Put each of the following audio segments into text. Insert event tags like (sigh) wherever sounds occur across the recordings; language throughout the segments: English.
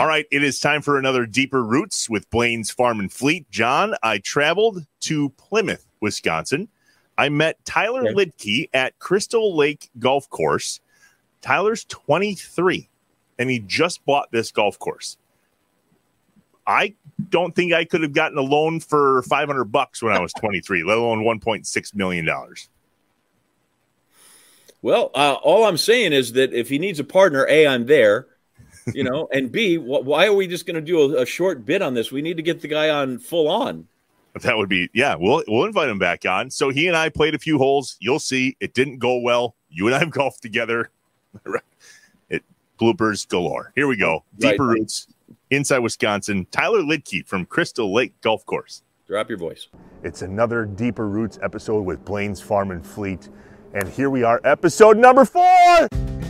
All right, it is time for another Deeper Roots with Blaine's Farm and Fleet. John, I traveled to Plymouth, Wisconsin. I met Tyler Okay. Lidke at Crystal Lake Golf Course. Tyler's 23, and he just bought this golf course. I don't think I could have gotten a loan for 500 bucks when I was 23, let alone 1.6 million dollars. Well, uh, all I'm saying is that if he needs a partner, A, I'm there, you know, and B, wh- why are we just going to do a, a short bit on this? We need to get the guy on full on. That would be yeah. We'll we'll invite him back on. So he and I played a few holes. You'll see it didn't go well. You and I have (laughs) golfed together. (laughs) it bloopers galore. Here we go. Right. Deeper roots inside Wisconsin. Tyler Lidke from Crystal Lake Golf Course. Drop your voice. It's another Deeper Roots episode with Blaine's Farm and Fleet. And here we are, episode number four.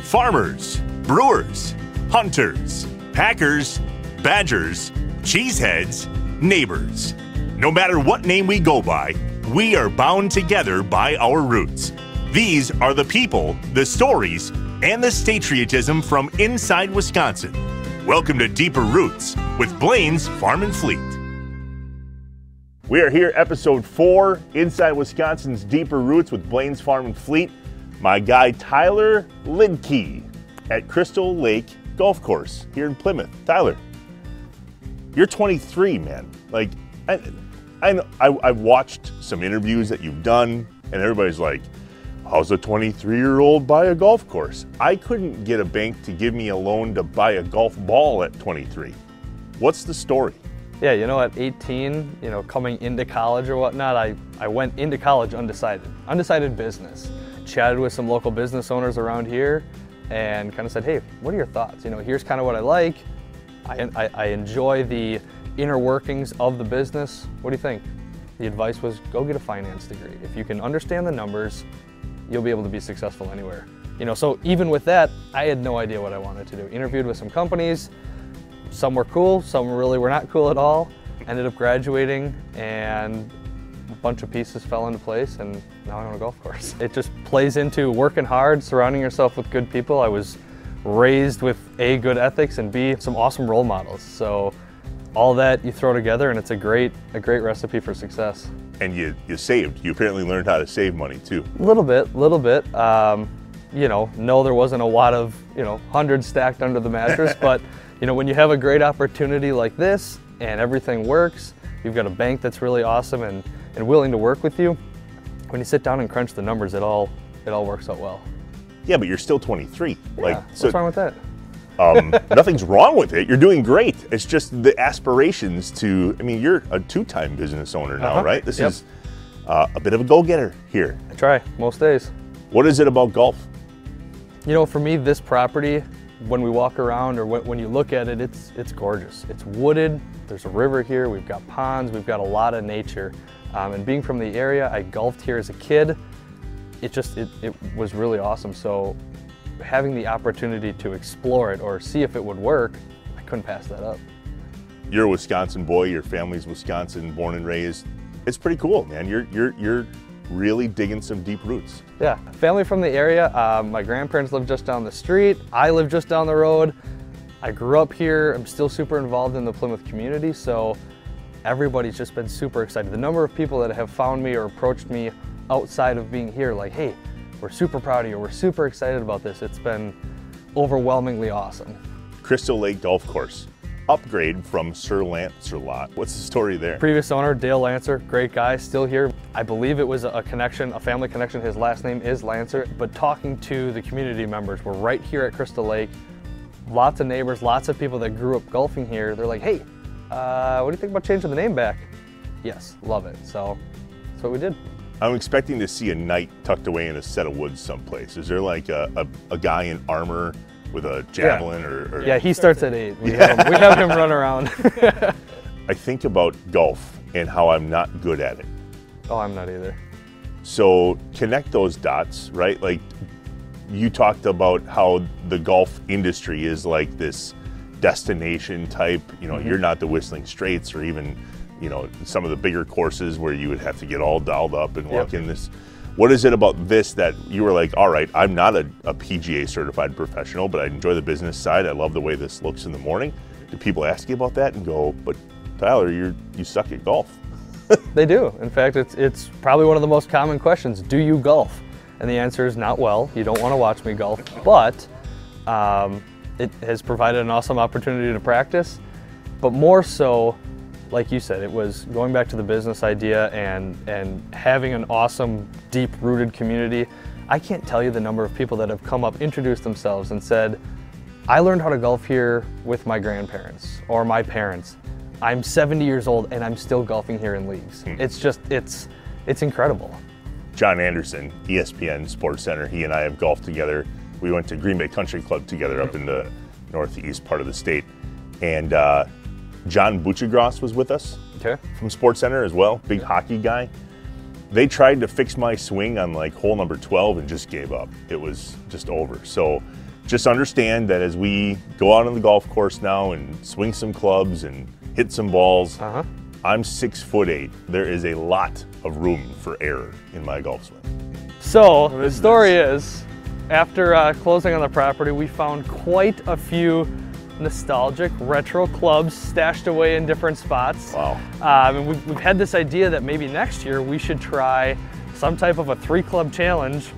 Farmers, brewers, hunters, packers, badgers, cheeseheads, neighbors. No matter what name we go by, we are bound together by our roots. These are the people, the stories, and the patriotism from inside Wisconsin. Welcome to Deeper Roots with Blaine's Farm and Fleet. We are here, episode four, inside Wisconsin's Deeper Roots with Blaine's Farm and Fleet. My guy Tyler Lidke at Crystal Lake Golf Course here in Plymouth. Tyler, you're 23, man. Like, I, I, I, I've watched some interviews that you've done, and everybody's like, How's a 23 year old buy a golf course? I couldn't get a bank to give me a loan to buy a golf ball at 23. What's the story? Yeah, you know, at 18, you know, coming into college or whatnot, I, I went into college undecided, undecided business. Chatted with some local business owners around here and kind of said, hey, what are your thoughts? You know, here's kind of what I like. I, I, I enjoy the inner workings of the business. What do you think? The advice was go get a finance degree. If you can understand the numbers, you'll be able to be successful anywhere. You know, so even with that, I had no idea what I wanted to do. Interviewed with some companies, some were cool, some really were not cool at all. Ended up graduating and bunch of pieces fell into place and now I own a golf course. (laughs) It just plays into working hard, surrounding yourself with good people. I was raised with A, good ethics and B, some awesome role models. So all that you throw together and it's a great, a great recipe for success. And you, you saved. You apparently learned how to save money too. A little bit, little bit. Um, you know, no, there wasn't a lot of, you know, hundreds stacked under the mattress, (laughs) but, you know, when you have a great opportunity like this and everything works, you've got a bank that's really awesome and, and willing to work with you, when you sit down and crunch the numbers, it all, it all works out well. Yeah, but you're still 23. Like, yeah, so what's wrong with that? (laughs) um, nothing's wrong with it. You're doing great. It's just the aspirations to. I mean, you're a two-time business owner now, Uh-huh. right? This Yep. is uh, a bit of a go-getter here. I try most days. What is it about golf? You know, for me, this property, when we walk around or when, when you look at it, it's it's gorgeous. It's wooded. There's a river here. We've got ponds. We've got a lot of nature. Um, and being from the area, I golfed here as a kid. It just it, it was really awesome. So having the opportunity to explore it or see if it would work, I couldn't pass that up. You're a Wisconsin boy. Your family's Wisconsin, born and raised. It's pretty cool, man. You're you're you're really digging some deep roots. Yeah, family from the area. Um, my grandparents live just down the street. I live just down the road. I grew up here. I'm still super involved in the Plymouth community, so everybody's just been super excited. The number of people that have found me or approached me outside of being here, like, hey, we're super proud of you, we're super excited about this. It's been overwhelmingly awesome. Crystal Lake Golf Course, upgrade from Sir Lancelot. What's the story there? Previous owner, Dale Lancer, great guy, still here. I believe it was a connection, a family connection. His last name is Lancer. But talking to the community members, we're right here at Crystal Lake. Lots of neighbors, lots of people that grew up golfing here. They're like, hey, uh, what do you think about changing the name back? Yes, love it. So that's what we did. I'm expecting to see a knight tucked away in a set of woods someplace. Is there like a, a, a guy in armor with a javelin or, or Yeah, he starts at eight. We, have, him, we have him run around. (laughs) I think about golf and how I'm not good at it. oh, I'm not either. So connect those dots, right? Like you talked about how the golf industry is like this destination type. You know, you're not the Whistling Straits or even, you know, some of the bigger courses where you would have to get all dialed up and walk Yep. in this. What is it about this that you were like, all right, I'm not a, a PGA certified professional, but I enjoy the business side. I love the way this looks in the morning. do people ask you about that and go, but Tyler, you're you suck at golf? (laughs) They do. In fact, it's it's probably one of the most common questions. Do you golf? And the answer is not well. You don't want to watch me golf, but um, it has provided an awesome opportunity to practice. But more so, like you said, it was going back to the business idea and and having an awesome, deep-rooted community. I can't tell you the number of people that have come up, introduced themselves, and said, "I learned how to golf here with my grandparents or my parents." I'm 70 years old and I'm still golfing here in leagues. Hmm. It's just it's it's incredible. John Anderson, ESPN Sports Center. He and I have golfed together. We went to Green Bay Country Club together up in the northeast part of the state, and uh, John Buccigross was with us Okay. from Sports Center as well. Big hockey guy. They tried to fix my swing on like hole number 12 and just gave up. It was just over. So just understand that as we go out on the golf course now and swing some clubs and hit some balls, Uh-huh. I'm six foot eight. There is a lot of room for error in my golf swing. So the story is, after uh, closing on the property, we found quite a few nostalgic retro clubs stashed away in different spots. Wow. Um, and we've, we've had this idea that maybe next year we should try some type of a three club challenge.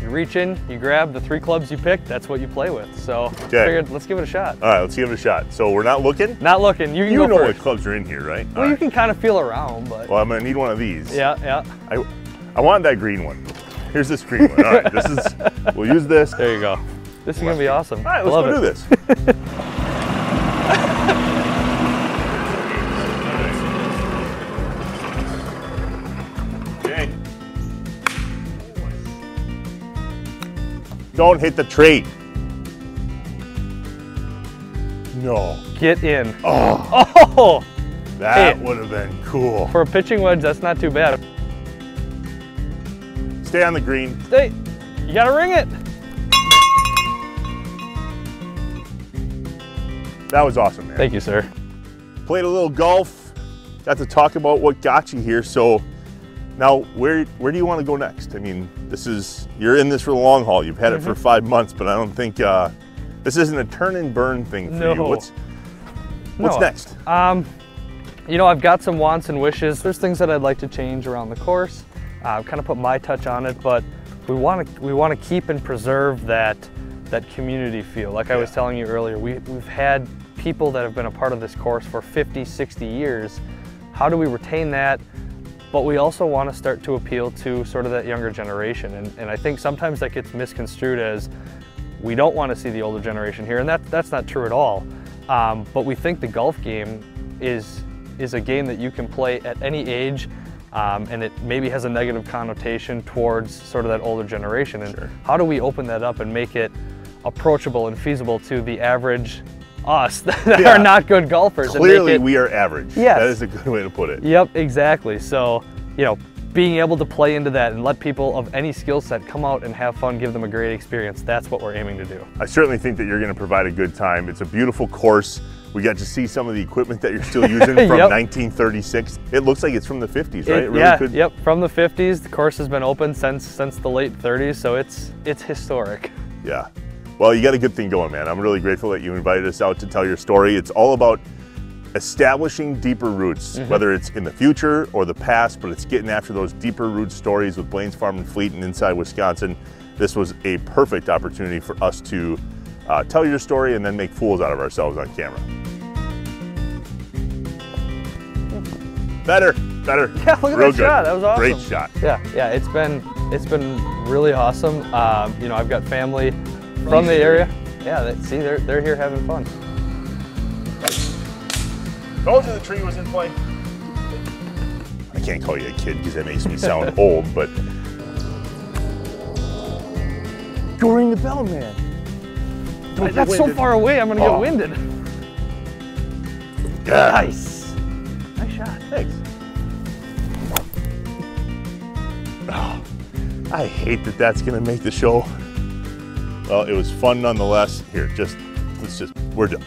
You reach in, you grab the three clubs you picked, that's what you play with. So figured let's give it a shot. All right, let's give it a shot. So we're not looking. Not looking, you You know first. what clubs are in here, right? All Well, you right. can kind of feel around, but Well, I'm gonna need one of these. yeah, yeah. I, I want that green one. Here's this green one. All right, this is. (laughs) We'll use this. There you go. This is gonna be awesome. right, let's Love go it. do this. (laughs) Okay. Don't hit the tree. No. Get in. Oh, Oh, that Hey. would have been cool. for a pitching wedge, that's not too bad. Stay on the green. Stay. You gotta ring it. That was awesome, man. Thank you, sir. Played a little golf. Got to talk about what got you here. So now, where where do you want to go next? I mean, this is you're in this for the long haul. You've had it Mm-hmm. for five months, but I don't think uh, this isn't a turn and burn thing for you. No. What's what's No. next? Um, you know, I've got some wants and wishes. There's things that I'd like to change around the course. Uh, kind of put my touch on it, but we want to we want to keep and preserve that that community feel. Like I was telling you earlier, we, we've had people that have been a part of this course for 50, 60 years. How do we retain that? But we also want to start to appeal to sort of that younger generation. And, and I think sometimes that gets misconstrued as we don't want to see the older generation here, and that, that's not true at all. Um, but we think the golf game is is a game that you can play at any age, um, and it maybe has a negative connotation towards sort of that older generation. And Sure. how do we open that up and make it approachable and feasible to the average us (laughs) that Yeah. are not good golfers? and Clearly, it- we are average. Yes. that is a good way to put it. Yep, exactly. So, you know, being able to play into that and let people of any skill set come out and have fun, give them a great experience, that's what we're aiming to do. I certainly think that you're going to provide a good time. It's a beautiful course. We got to see some of the equipment that you're still using (laughs) from Yep. 1936. It looks like it's from the 50s, right? It- really yeah, could- yep, from the 50s. The course has been open since since the late 30s, so it's it's historic. Yeah. Well, you got a good thing going, man. I'm really grateful that you invited us out to tell your story. It's all about establishing deeper roots, Mm-hmm. whether it's in the future or the past, but it's getting after those deeper root stories with Blaine's Farm and Fleet and inside Wisconsin. This was a perfect opportunity for us to uh, tell your story and then make fools out of ourselves on camera. Better, better. Yeah, look at Real that good. shot. That was awesome. Great shot. Yeah, yeah, it's been it's been really awesome. Um, you know, I've got family from the area. Yeah, they, see, they're they're here having fun. Told you the tree was in play. I can't call you a kid because that makes me sound (laughs) old, but. Go ring the bell, man. Don't That's so far away. I'm gonna Oh. get winded. Nice, nice shot. Thanks. Oh, I hate that that's gonna make the show. Well, it was fun nonetheless. Here, just let's just we're done.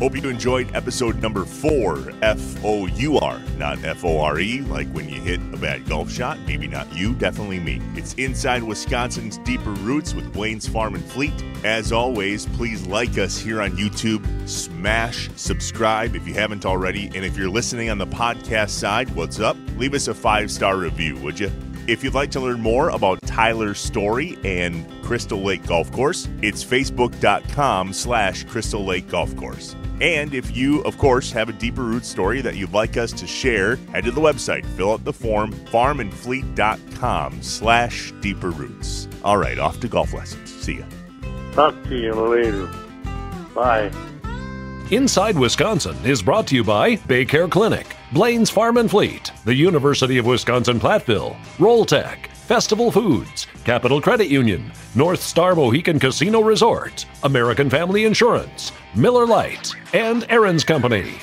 Hope you enjoyed episode number four, F O U R, not F O R E, like when you hit a bad golf shot. Maybe not you, definitely me. It's Inside Wisconsin's Deeper Roots with Blaine's Farm and Fleet. As always, please like us here on YouTube, smash subscribe if you haven't already. And if you're listening on the podcast side, what's up? Leave us a five star review, would you? If you'd like to learn more about Tyler's story and Crystal Lake Golf Course, it's facebook.com slash Crystal Lake Golf Course. And if you, of course, have a deeper root story that you'd like us to share, head to the website, fill out the form, farmandfleet.com slash deeper roots. All right, off to golf lessons. See ya. Talk to you later. Bye. Inside Wisconsin is brought to you by Baycare Clinic, Blaine's Farm and Fleet, the University of Wisconsin Platteville, Rolltech, Festival Foods, Capital Credit Union, North Star Mohican Casino Resort, American Family Insurance, Miller Lite, and Aaron's Company.